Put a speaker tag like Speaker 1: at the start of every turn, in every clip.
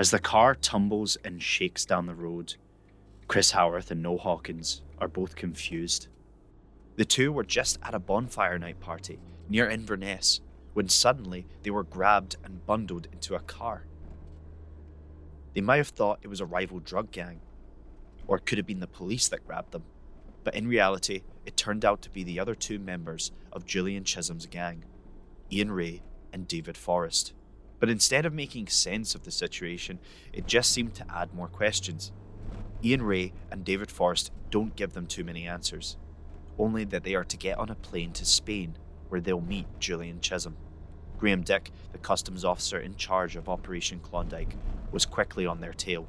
Speaker 1: As the car tumbles and shakes down the road, Chris Howarth and Noel Hawkins are both confused. The two were just at a bonfire night party near Inverness when suddenly they were grabbed and bundled into a car. They might have thought it was a rival drug gang, or it could have been the police that grabbed them, but in reality, it turned out to be the other two members of Julian Chisholm's gang, Ian Ray and David Forrest. But instead of making sense of the situation, it just seemed to add more questions. Ian Ray and David Forrest don't give them too many answers, only that they are to get on a plane to Spain where they'll meet Julian Chisholm. Graham Dick, the customs officer in charge of Operation Klondike, was quickly on their tail.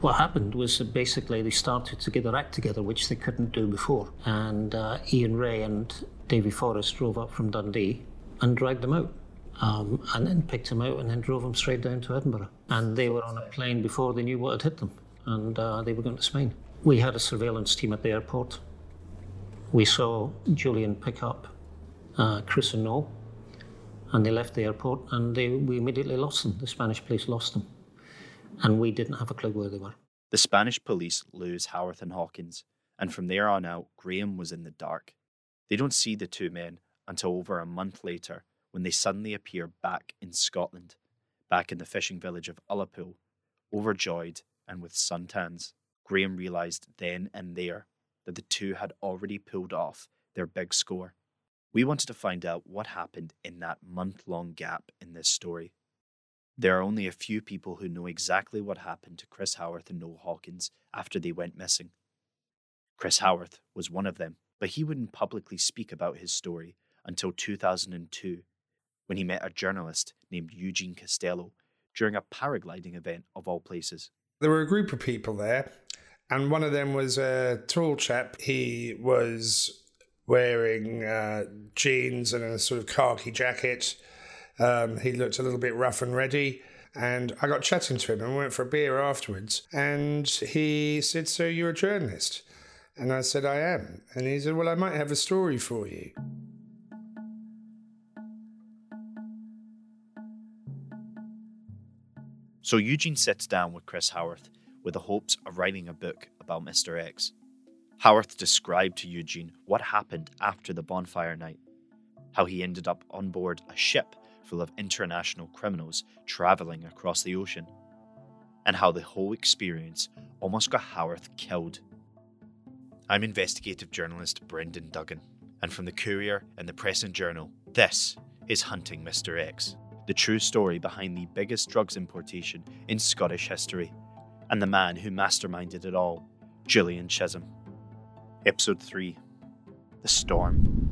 Speaker 2: What happened was that basically they started to get their act together, which they couldn't do before. And uh, Ian Ray and Davy Forrest drove up from Dundee and dragged them out. Um, and then picked him out and then drove him straight down to Edinburgh. And they were on a plane before they knew what had hit them, and uh, they were going to Spain. We had a surveillance team at the airport. We saw Julian pick up uh, Chris and Noel, and they left the airport, and they, we immediately lost them. The Spanish police lost them, and we didn't have a clue where they were.
Speaker 1: The Spanish police lose Howarth and Hawkins, and from there on out, Graham was in the dark. They don't see the two men until over a month later when they suddenly appear back in Scotland, back in the fishing village of Ullapool, overjoyed and with suntans. Graham realised then and there that the two had already pulled off their big score. We wanted to find out what happened in that month long gap in this story. There are only a few people who know exactly what happened to Chris Howarth and Noel Hawkins after they went missing. Chris Howarth was one of them, but he wouldn't publicly speak about his story until 2002 when he met a journalist named Eugene Costello during a paragliding event of all places.
Speaker 3: There were a group of people there, and one of them was a tall chap. He was wearing uh, jeans and a sort of khaki jacket. Um, he looked a little bit rough and ready. And I got chatting to him and went for a beer afterwards. And he said, So you're a journalist? And I said, I am. And he said, Well, I might have a story for you.
Speaker 1: So Eugene sits down with Chris Howarth with the hopes of writing a book about Mr. X. Howarth described to Eugene what happened after the bonfire night, how he ended up on board a ship full of international criminals travelling across the ocean, and how the whole experience almost got Howarth killed. I'm investigative journalist Brendan Duggan, and from the Courier and the Press and Journal, this is Hunting Mr. X, the true story behind the biggest drugs importation in Scottish history, and the man who masterminded it all, Julian Chisholm. Episode 3 The Storm.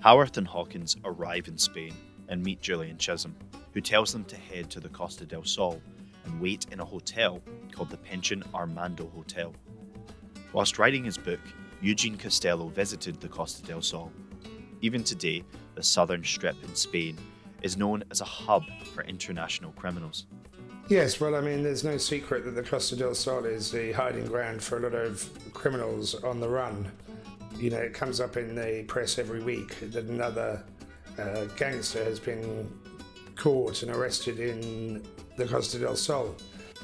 Speaker 1: Howarth and Hawkins arrive in Spain and meet Julian Chisholm, who tells them to head to the Costa del Sol and wait in a hotel called the Pension Armando Hotel. Whilst writing his book, Eugene Costello visited the Costa del Sol. Even today, the southern strip in Spain is known as a hub for international criminals.
Speaker 3: Yes, well, I mean, there's no secret that the Costa del Sol is the hiding ground for a lot of criminals on the run. You know, it comes up in the press every week that another uh, gangster has been caught and arrested in the Costa del Sol.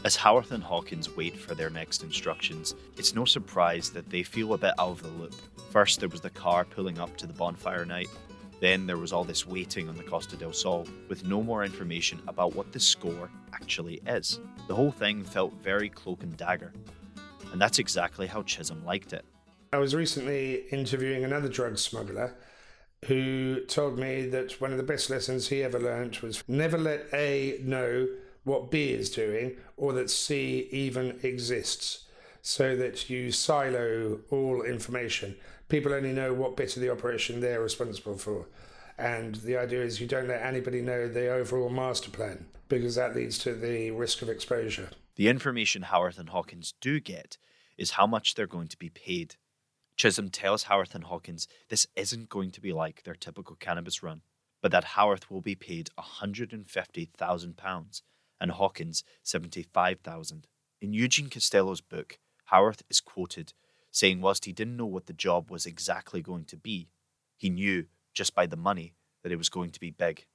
Speaker 1: As Howarth and Hawkins wait for their next instructions, it's no surprise that they feel a bit out of the loop. First, there was the car pulling up to the bonfire night. Then there was all this waiting on the Costa del Sol, with no more information about what the score actually is. The whole thing felt very cloak and dagger. And that's exactly how Chisholm liked it.
Speaker 3: I was recently interviewing another drug smuggler who told me that one of the best lessons he ever learnt was never let A know what B is doing or that C even exists, so that you silo all information. People only know what bit of the operation they're responsible for. And the idea is you don't let anybody know the overall master plan because that leads to the risk of exposure.
Speaker 1: The information Howarth and Hawkins do get is how much they're going to be paid. Chisholm tells Howarth and Hawkins this isn't going to be like their typical cannabis run, but that Howarth will be paid £150,000 and Hawkins 75,000. In Eugene Costello's book, Howarth is quoted saying whilst he didn't know what the job was exactly going to be, he knew, just by the money, that it was going to be big.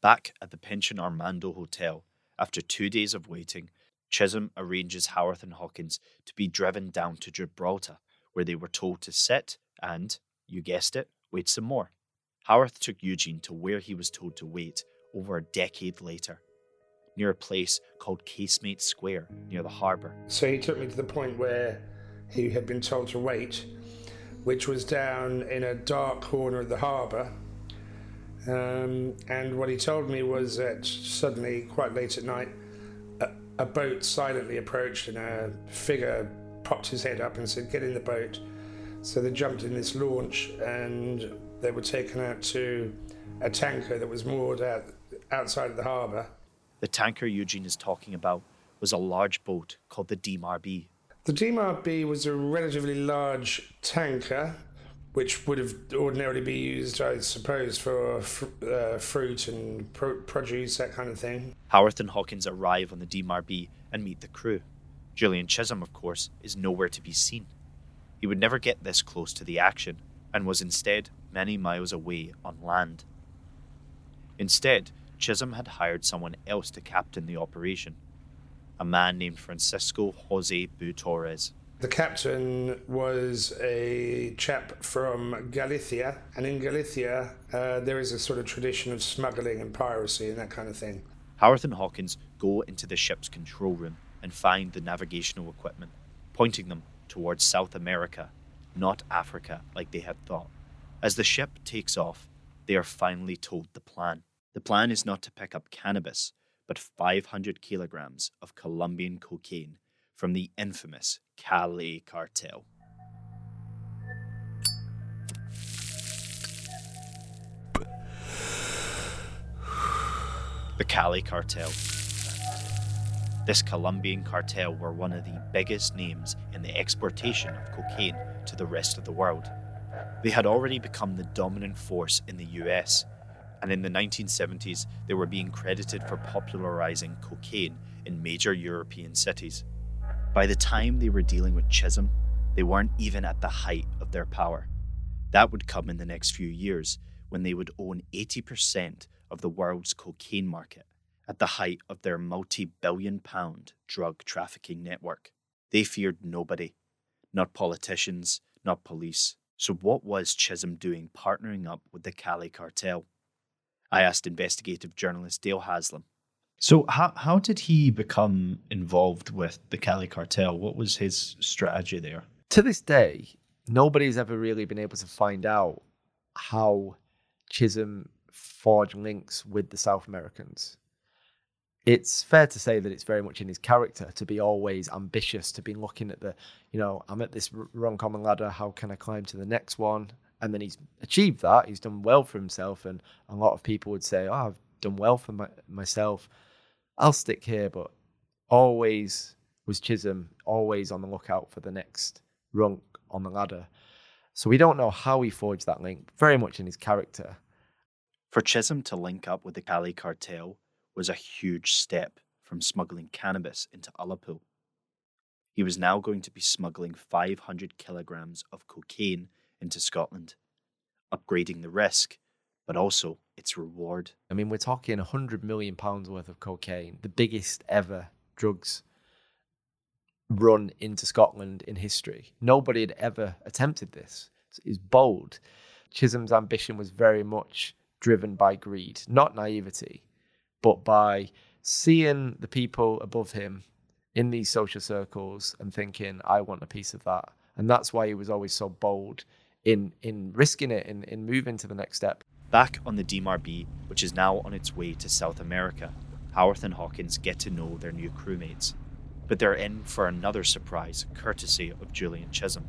Speaker 1: Back at the Pension Armando Hotel, after two days of waiting, Chisholm arranges Howarth and Hawkins to be driven down to Gibraltar, where they were told to sit and, you guessed it, wait some more. Howarth took Eugene to where he was told to wait over a decade later, near a place called Casemate Square near the harbour.
Speaker 3: So he took me to the point where he had been told to wait, which was down in a dark corner of the harbour. Um, and what he told me was that suddenly, quite late at night, a, a boat silently approached and a figure popped his head up and said, Get in the boat. So they jumped in this launch and they were taken out to a tanker that was moored out, outside of the harbour.
Speaker 1: The tanker Eugene is talking about was a large boat called the Dimar-B.
Speaker 3: The Dimar-B was a relatively large tanker, which would have ordinarily be used, I suppose, for uh, fruit and pro- produce, that kind of thing.
Speaker 1: Howarth and Hawkins arrive on the Dimar-B and meet the crew. Julian Chisholm, of course, is nowhere to be seen. He would never get this close to the action and was instead many miles away on land. Instead, Chisholm had hired someone else to captain the operation, a man named Francisco Jose Bu Torres.
Speaker 3: The captain was a chap from Galicia, and in Galicia, uh, there is a sort of tradition of smuggling and piracy and that kind of thing.
Speaker 1: Howarth and Hawkins go into the ship's control room and find the navigational equipment, pointing them towards South America, not Africa like they had thought. As the ship takes off, they are finally told the plan. The plan is not to pick up cannabis, but 500 kilograms of Colombian cocaine from the infamous Cali cartel. The Cali cartel. This Colombian cartel were one of the biggest names in the exportation of cocaine to the rest of the world. They had already become the dominant force in the US, and in the 1970s they were being credited for popularizing cocaine in major European cities. By the time they were dealing with Chisholm, they weren't even at the height of their power. That would come in the next few years when they would own 80% of the world's cocaine market at the height of their multi billion pound drug trafficking network. They feared nobody, not politicians, not police, so, what was Chisholm doing partnering up with the Cali cartel? I asked investigative journalist Dale Haslam. So, how, how did he become involved with the Cali cartel? What was his strategy there?
Speaker 4: To this day, nobody's ever really been able to find out how Chisholm forged links with the South Americans it's fair to say that it's very much in his character to be always ambitious, to be looking at the, you know, I'm at this rung common ladder. How can I climb to the next one? And then he's achieved that. He's done well for himself, and a lot of people would say, "Oh, I've done well for my, myself. I'll stick here." But always was Chisholm always on the lookout for the next rung on the ladder. So we don't know how he forged that link. Very much in his character.
Speaker 1: For Chisholm to link up with the Cali cartel was a huge step from smuggling cannabis into Ullapool. He was now going to be smuggling 500 kilograms of cocaine into Scotland, upgrading the risk, but also its reward.
Speaker 4: I mean, we're talking 100 million pounds worth of cocaine, the biggest ever drugs run into Scotland in history. Nobody had ever attempted this. It's bold. Chisholm's ambition was very much driven by greed, not naivety but by seeing the people above him in these social circles and thinking, I want a piece of that. And that's why he was always so bold in in risking it, in, in moving to the next step.
Speaker 1: Back on the Dimar-B, which is now on its way to South America, Howarth and Hawkins get to know their new crewmates. But they're in for another surprise, courtesy of Julian Chisholm.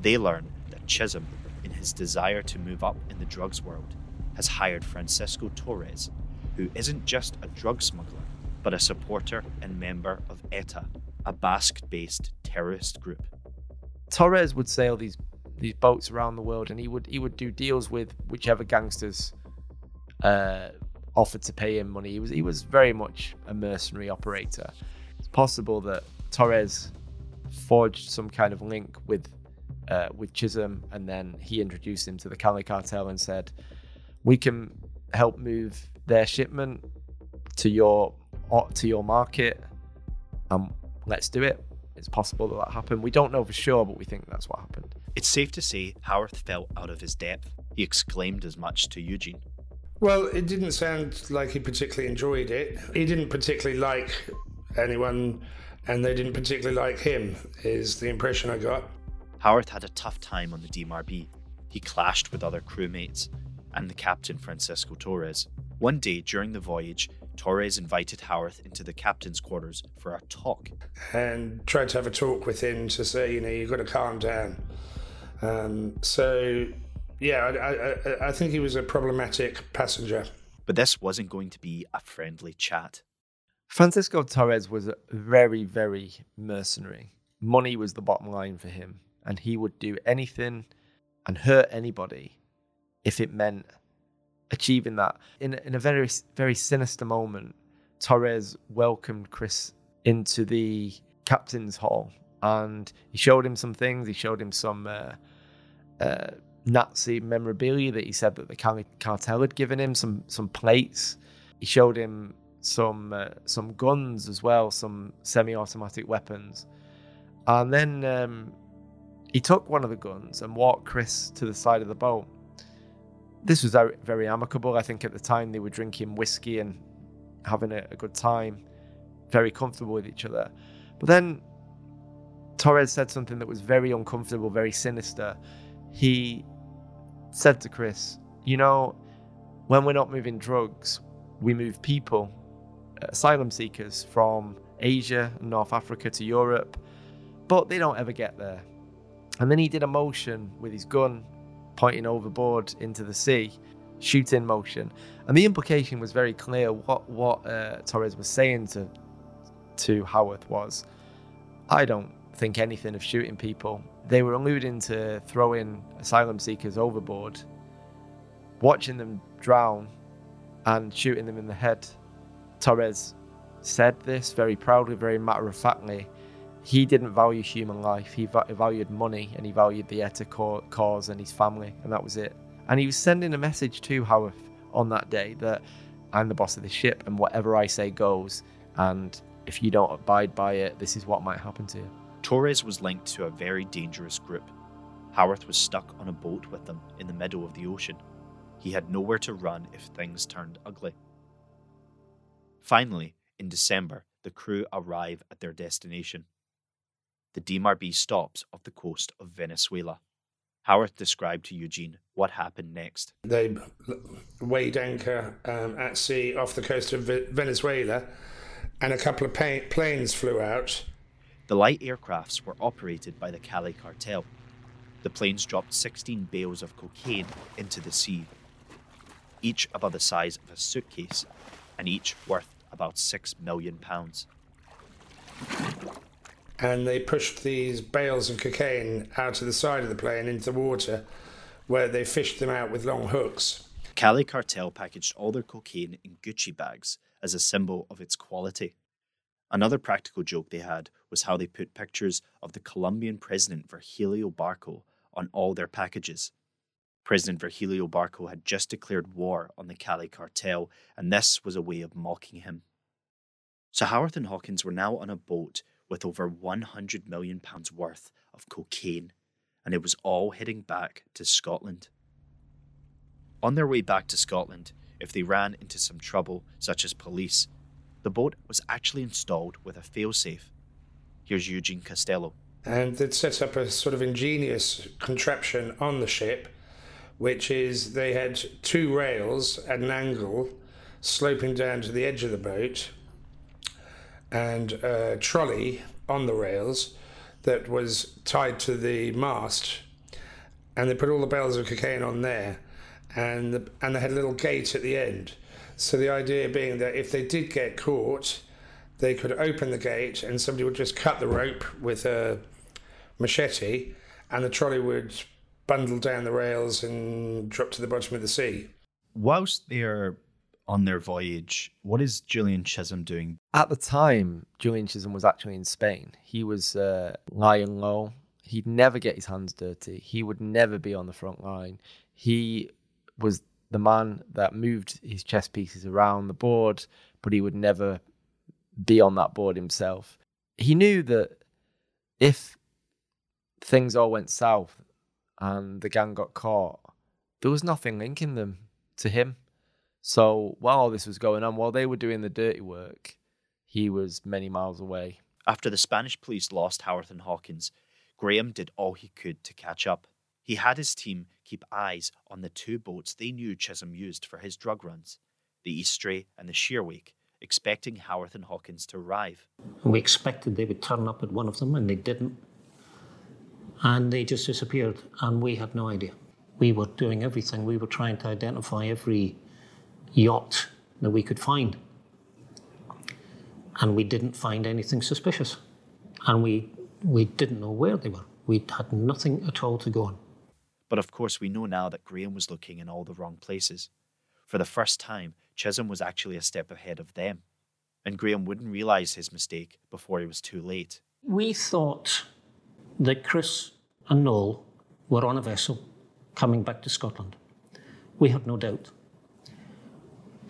Speaker 1: They learn that Chisholm, in his desire to move up in the drugs world, has hired Francisco Torres who isn't just a drug smuggler, but a supporter and member of ETA, a Basque based terrorist group.
Speaker 4: Torres would sail these these boats around the world and he would he would do deals with whichever gangsters uh, offered to pay him money. He was he was very much a mercenary operator. It's possible that Torres forged some kind of link with uh, with Chisholm, and then he introduced him to the Cali cartel and said, "We can help move their shipment to your to your market, and let's do it." It's possible that that happened. We don't know for sure, but we think that's what happened.
Speaker 1: It's safe to say Howarth felt out of his depth. He exclaimed as much to Eugene.
Speaker 3: Well, it didn't sound like he particularly enjoyed it. He didn't particularly like anyone, and they didn't particularly like him, is the impression I got.
Speaker 1: Howarth had a tough time on the Dimar-B. He clashed with other crewmates and the captain Francisco Torres. One day during the voyage, Torres invited Howarth into the captain's quarters for a talk.
Speaker 3: And tried to have a talk with him to say, you know, you've got to calm down. Um, so, yeah, I, I, I think he was a problematic passenger.
Speaker 1: But this wasn't going to be a friendly chat.
Speaker 4: Francisco Torres was very, very mercenary. Money was the bottom line for him, and he would do anything and hurt anybody if it meant achieving that. In, in a very, very sinister moment, Torres welcomed Chris into the captain's hall and he showed him some things. He showed him some uh, uh, Nazi memorabilia that he said that the cartel had given him, some some plates. He showed him some uh, some guns as well, some semi-automatic weapons, and then um, he took one of the guns and walked Chris to the side of the boat this was very amicable. I think at the time they were drinking whiskey and having a, a good time, very comfortable with each other. But then Torres said something that was very uncomfortable, very sinister. He said to Chris, You know, when we're not moving drugs, we move people, asylum seekers from Asia and North Africa to Europe, but they don't ever get there. And then he did a motion with his gun pointing overboard into the sea, shooting motion. And the implication was very clear. What what uh, Torres was saying to to Howarth was, I don't think anything of shooting people. They were alluding to throwing asylum seekers overboard, watching them drown, and shooting them in the head. Torres said this very proudly, very matter of factly, he didn't value human life. He valued money and he valued the ETA cause and his family, and that was it. And he was sending a message to Howarth on that day that I'm the boss of the ship and whatever I say goes. And if you don't abide by it, this is what might happen to you.
Speaker 1: Torres was linked to a very dangerous group. Howarth was stuck on a boat with them in the middle of the ocean. He had nowhere to run if things turned ugly. Finally, in December, the crew arrive at their destination the Dimar-B stops off the coast of Venezuela. Howarth described to Eugene what happened next.
Speaker 3: They weighed anchor um, at sea off the coast of Venezuela, and a couple of planes flew out.
Speaker 1: The light aircrafts were operated by the Cali cartel. The planes dropped 16 bales of cocaine into the sea, each about the size of a suitcase, and each worth about six million pounds
Speaker 3: and they pushed these bales of cocaine out of the side of the plane into the water where they fished them out with long hooks.
Speaker 1: Cali Cartel packaged all their cocaine in Gucci bags as a symbol of its quality. Another practical joke they had was how they put pictures of the Colombian president Virgilio Barco on all their packages. President Virgilio Barco had just declared war on the Cali cartel, and this was a way of mocking him. So Howarth and Hawkins were now on a boat with over 100 million pounds worth of cocaine, and it was all heading back to Scotland. On their way back to Scotland, if they ran into some trouble, such as police, the boat was actually installed with a failsafe. Here's Eugene Costello.
Speaker 3: And they'd set up a sort of ingenious contraption on the ship, which is they had two rails at an angle sloping down to the edge of the boat, and a trolley on the rails that was tied to the mast, and they put all the bales of cocaine on there, and the, and they had a little gate at the end. So the idea being that if they did get caught, they could open the gate and somebody would just cut the rope with a machete, and the trolley would bundle down the rails and drop to the bottom of the sea.
Speaker 1: Whilst they're on their voyage, what is Julian Chisholm doing?
Speaker 4: At the time, Julian Chisholm was actually in Spain. He was uh, lying low. He'd never get his hands dirty. He would never be on the front line. He was the man that moved his chess pieces around the board, but he would never be on that board himself. He knew that if things all went south and the gang got caught, there was nothing linking them to him. So while all this was going on, while they were doing the dirty work, he was many miles away.
Speaker 1: After the Spanish police lost Howarth and Hawkins, Graham did all he could to catch up. He had his team keep eyes on the two boats they knew Chisholm used for his drug runs, the Eastray and the Sheerwake, expecting Howarth and Hawkins to arrive.
Speaker 2: We expected they would turn up at one of them, and they didn't. And they just disappeared, and we had no idea. We were doing everything. We were trying to identify every yacht that we could find. And we didn't find anything suspicious. And we, we didn't know where they were. We had nothing at all to go on.
Speaker 1: But of course, we know now that Graham was looking in all the wrong places. For the first time, Chisholm was actually a step ahead of them, and Graham wouldn't realise his mistake before it was too late.
Speaker 2: We thought that Chris and Noel were on a vessel coming back to Scotland. We had no doubt.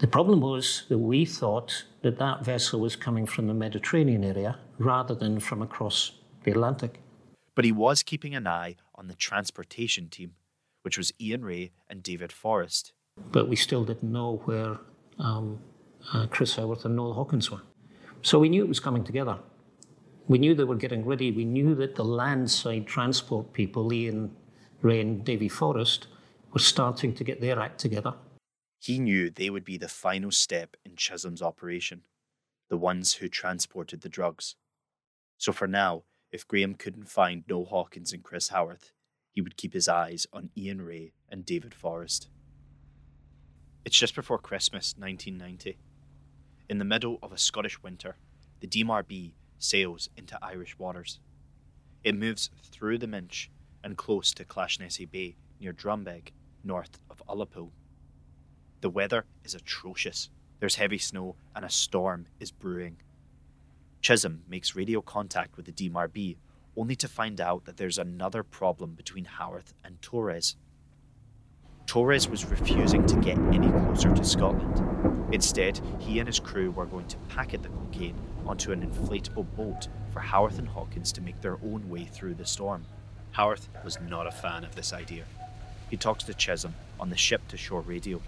Speaker 2: The problem was that we thought that that vessel was coming from the Mediterranean area rather than from across the Atlantic.
Speaker 1: But he was keeping an eye on the transportation team, which was Ian Ray and David Forrest.
Speaker 2: But we still didn't know where um, uh, Chris Howarth and Noel Hawkins were. So we knew it was coming together. We knew they were getting ready. We knew that the landside transport people, Ian Ray and Davy Forrest, were starting to get their act together.
Speaker 1: He knew they would be the final step in Chisholm's operation, the ones who transported the drugs. So for now, if Graham couldn't find Noel Hawkins and Chris Howarth, he would keep his eyes on Ian Ray and David Forrest. It's just before Christmas 1990. In the middle of a Scottish winter, the Dimar-B sails into Irish waters. It moves through the Minch and close to Clashnessie Bay near Drumbeg, north of Ullapool. The weather is atrocious. There's heavy snow and a storm is brewing. Chisholm makes radio contact with the Dimar-B only to find out that there's another problem between Howarth and Torres. Torres was refusing to get any closer to Scotland. Instead, he and his crew were going to packet the cocaine onto an inflatable boat for Howarth and Hawkins to make their own way through the storm. Howarth was not a fan of this idea. He talks to Chisholm on the ship to shore radio.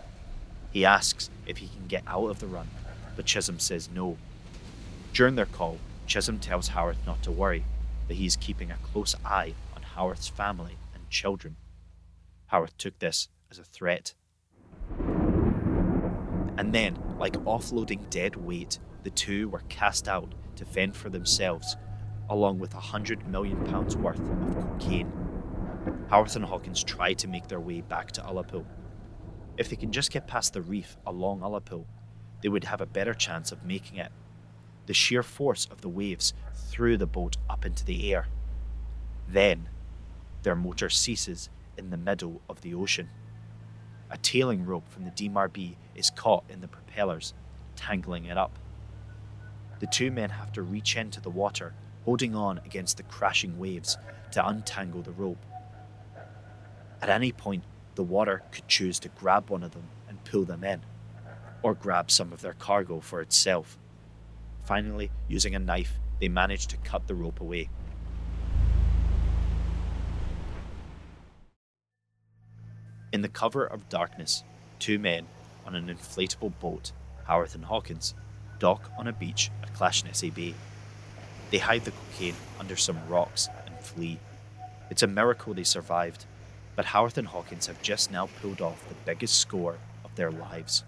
Speaker 1: He asks if he can get out of the run, but Chisholm says no during their call, Chisholm tells Howarth not to worry, that he is keeping a close eye on Howarth's family and children. Howarth took this as a threat. And then, like offloading dead weight, the two were cast out to fend for themselves, along with a hundred million pounds worth of cocaine. Howarth and Hawkins try to make their way back to Ullapool. If they can just get past the reef along Ullapool, they would have a better chance of making it the sheer force of the waves threw the boat up into the air. Then, their motor ceases in the middle of the ocean. A tailing rope from the Dimar-B is caught in the propellers, tangling it up. The two men have to reach into the water, holding on against the crashing waves to untangle the rope. At any point, the water could choose to grab one of them and pull them in, or grab some of their cargo for itself. Finally, using a knife, they manage to cut the rope away. The cover of darkness, two men on an inflatable boat, Howarth and Hawkins, dock on a beach at Clashnessie Bay. They hide the cocaine under some rocks and flee. It's a miracle they survived, but Howarth and Hawkins have just now pulled off the biggest score of their lives.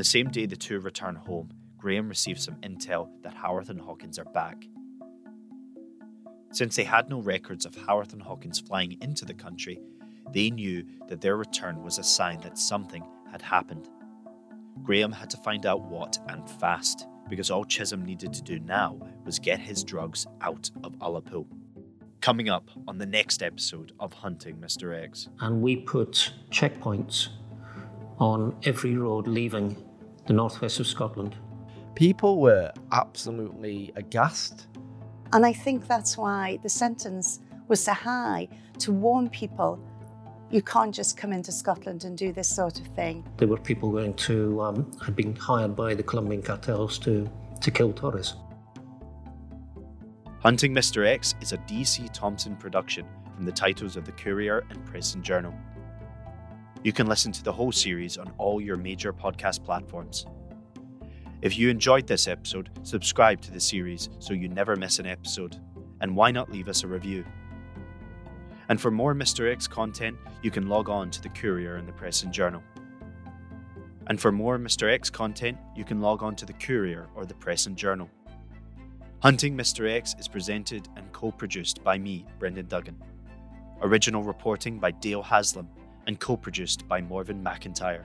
Speaker 1: The same day the two return home, Graham receives some intel that Howarth and Hawkins are back. Since they had no records of Howarth and Hawkins flying into the country, they knew that their return was a sign that something had happened. Graham had to find out what and fast, because all Chisholm needed to do now was get his drugs out of Ullapool. Coming up on the next episode of Hunting Mr. X.
Speaker 2: And we put checkpoints on every road leaving the northwest of Scotland.
Speaker 4: People were absolutely aghast.
Speaker 5: And I think that's why the sentence was so high to warn people you can't just come into Scotland and do this sort of thing.
Speaker 2: There were people going to, um, had been hired by the Colombian cartels to, to kill Torres.
Speaker 1: Hunting Mr. X is a DC Thomson production from the titles of the Courier and Press and Journal. You can listen to the whole series on all your major podcast platforms. If you enjoyed this episode, subscribe to the series so you never miss an episode. And why not leave us a review? And for more Mr. X content, you can log on to the Courier and the Press and Journal. And for more Mr. X content, you can log on to the Courier or the Press and Journal. Hunting Mr. X is presented and co produced by me, Brendan Duggan. Original reporting by Dale Haslam and co produced by Morven McIntyre.